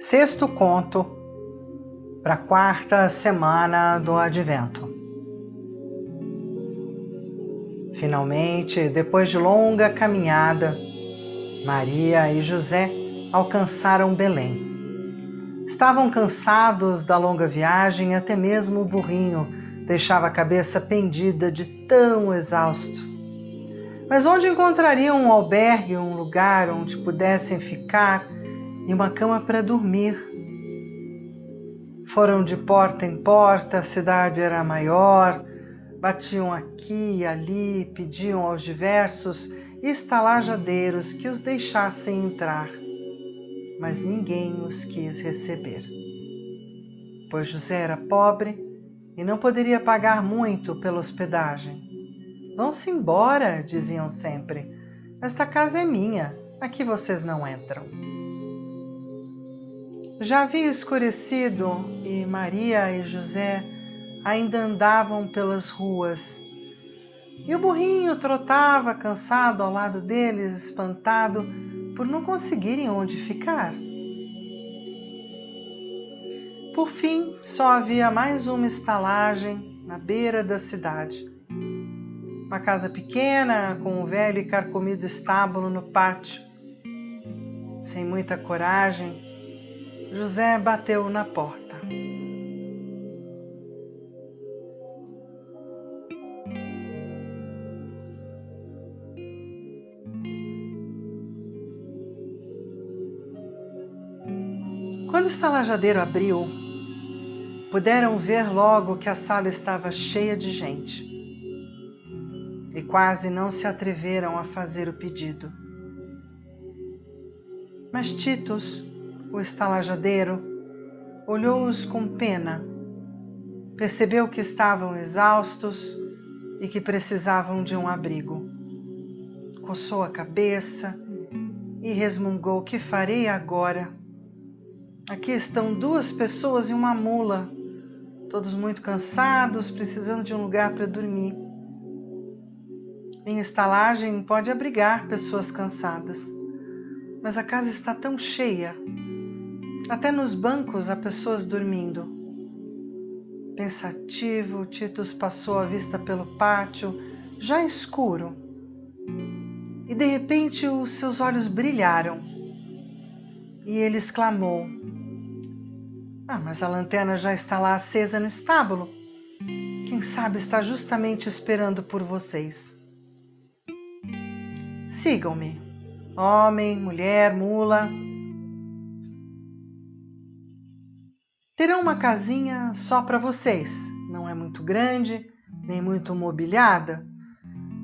Sexto conto para a quarta semana do Advento. Finalmente, depois de longa caminhada, Maria e José alcançaram Belém. Estavam cansados da longa viagem, até mesmo o burrinho deixava a cabeça pendida de tão exausto. Mas onde encontrariam um albergue, um lugar onde pudessem ficar? E uma cama para dormir. Foram de porta em porta, a cidade era maior, batiam aqui e ali, pediam aos diversos estalajadeiros que os deixassem entrar, mas ninguém os quis receber. Pois José era pobre e não poderia pagar muito pela hospedagem. Vão-se embora, diziam sempre. Esta casa é minha, aqui vocês não entram. Já havia escurecido e Maria e José ainda andavam pelas ruas. E o burrinho trotava cansado ao lado deles, espantado por não conseguirem onde ficar. Por fim, só havia mais uma estalagem na beira da cidade. Uma casa pequena, com um velho e carcomido estábulo no pátio. Sem muita coragem, José bateu na porta. Quando o estalajadeiro abriu, puderam ver logo que a sala estava cheia de gente e quase não se atreveram a fazer o pedido. Mas Titus, o estalajadeiro, olhou-os com pena, percebeu que estavam exaustos e que precisavam de um abrigo. Coçou a cabeça e resmungou: Que farei agora? Aqui estão duas pessoas e uma mula, todos muito cansados, precisando de um lugar para dormir. Minha estalagem pode abrigar pessoas cansadas, mas a casa está tão cheia até nos bancos há pessoas dormindo. Pensativo, Titus passou a vista pelo pátio, já escuro, e de repente os seus olhos brilharam e ele exclamou: Ah, mas a lanterna já está lá acesa no estábulo. Quem sabe está justamente esperando por vocês. Sigam-me, homem, mulher, mula Terão uma casinha só para vocês. Não é muito grande, nem muito mobiliada,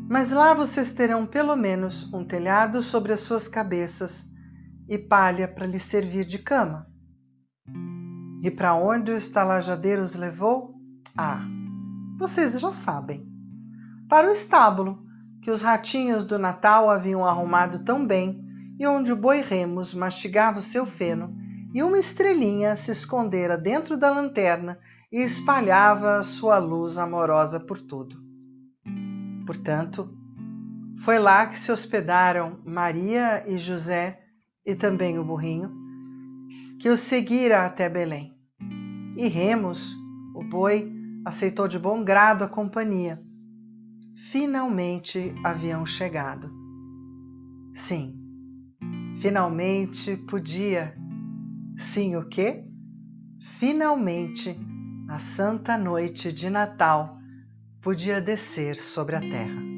mas lá vocês terão pelo menos um telhado sobre as suas cabeças e palha para lhes servir de cama. E para onde o estalajadeiro os levou? Ah, vocês já sabem. Para o estábulo, que os ratinhos do Natal haviam arrumado tão bem e onde o boi Remos mastigava o seu feno e uma estrelinha se escondera dentro da lanterna e espalhava sua luz amorosa por tudo. Portanto, foi lá que se hospedaram Maria e José e também o burrinho, que os seguira até Belém. E Remos, o boi, aceitou de bom grado a companhia. Finalmente haviam chegado. Sim, finalmente podia Sim, o quê? Finalmente, a santa noite de Natal podia descer sobre a terra.